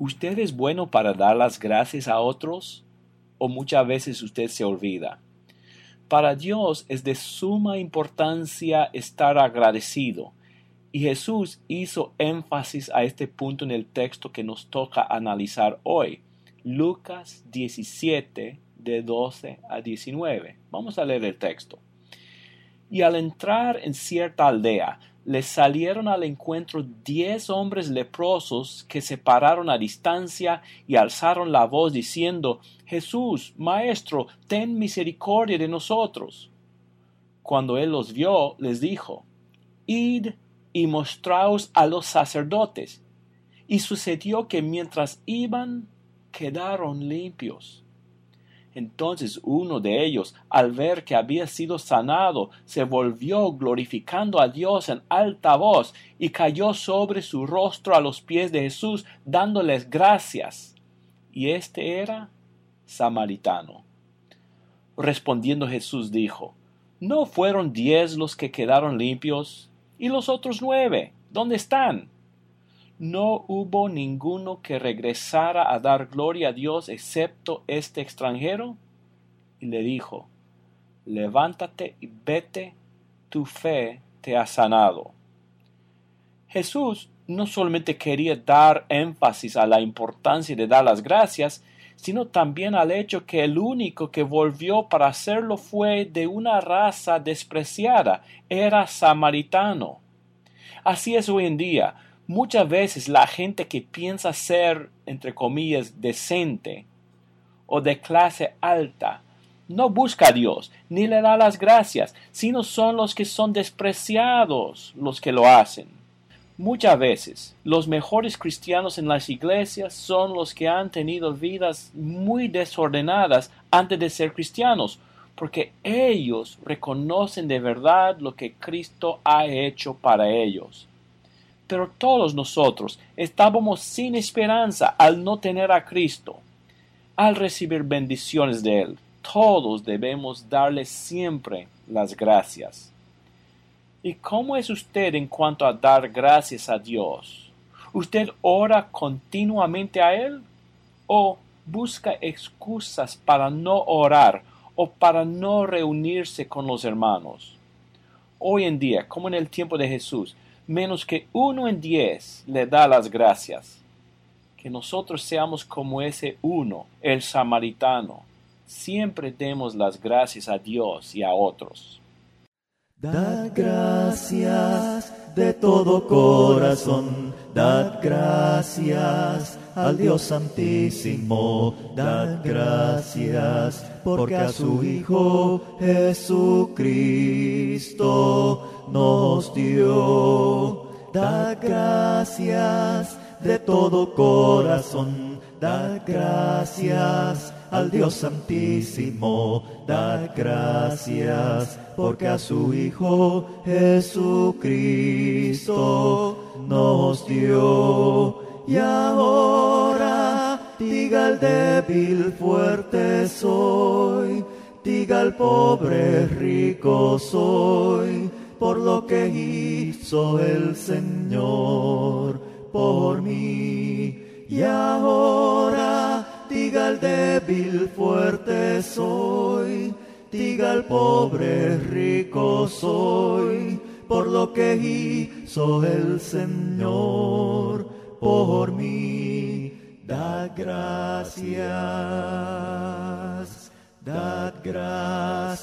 ¿Usted es bueno para dar las gracias a otros? ¿O muchas veces usted se olvida? Para Dios es de suma importancia estar agradecido. Y Jesús hizo énfasis a este punto en el texto que nos toca analizar hoy. Lucas 17, de 12 a 19. Vamos a leer el texto. Y al entrar en cierta aldea, les salieron al encuentro diez hombres leprosos que se pararon a distancia y alzaron la voz diciendo Jesús, Maestro, ten misericordia de nosotros. Cuando él los vio, les dijo Id y mostraos a los sacerdotes. Y sucedió que mientras iban, quedaron limpios. Entonces uno de ellos, al ver que había sido sanado, se volvió glorificando a Dios en alta voz y cayó sobre su rostro a los pies de Jesús, dándoles gracias. Y este era samaritano. Respondiendo Jesús dijo, ¿No fueron diez los que quedaron limpios? ¿Y los otros nueve? ¿Dónde están? No hubo ninguno que regresara a dar gloria a Dios excepto este extranjero? Y le dijo, levántate y vete, tu fe te ha sanado. Jesús no solamente quería dar énfasis a la importancia de dar las gracias, sino también al hecho que el único que volvió para hacerlo fue de una raza despreciada, era samaritano. Así es hoy en día, Muchas veces la gente que piensa ser, entre comillas, decente o de clase alta, no busca a Dios, ni le da las gracias, sino son los que son despreciados los que lo hacen. Muchas veces los mejores cristianos en las iglesias son los que han tenido vidas muy desordenadas antes de ser cristianos, porque ellos reconocen de verdad lo que Cristo ha hecho para ellos. Pero todos nosotros estábamos sin esperanza al no tener a Cristo. Al recibir bendiciones de Él, todos debemos darle siempre las gracias. ¿Y cómo es usted en cuanto a dar gracias a Dios? ¿Usted ora continuamente a Él? ¿O busca excusas para no orar o para no reunirse con los hermanos? Hoy en día, como en el tiempo de Jesús, menos que uno en diez le da las gracias. Que nosotros seamos como ese uno, el samaritano. Siempre demos las gracias a Dios y a otros. Dad gracias de todo corazón, dad gracias al Dios Santísimo, dad gracias porque a su Hijo Jesucristo nos dio. Dad gracias de todo corazón, dad gracias al Dios Santísimo, dad gracias porque a su Hijo Jesucristo nos dio. Y ahora diga el débil fuerte soy, diga el pobre rico soy, por lo que hizo el Señor por mí. Y ahora diga el débil fuerte soy, diga el pobre rico soy, por lo que hizo el Señor por mí, dad gracias, dad gracias.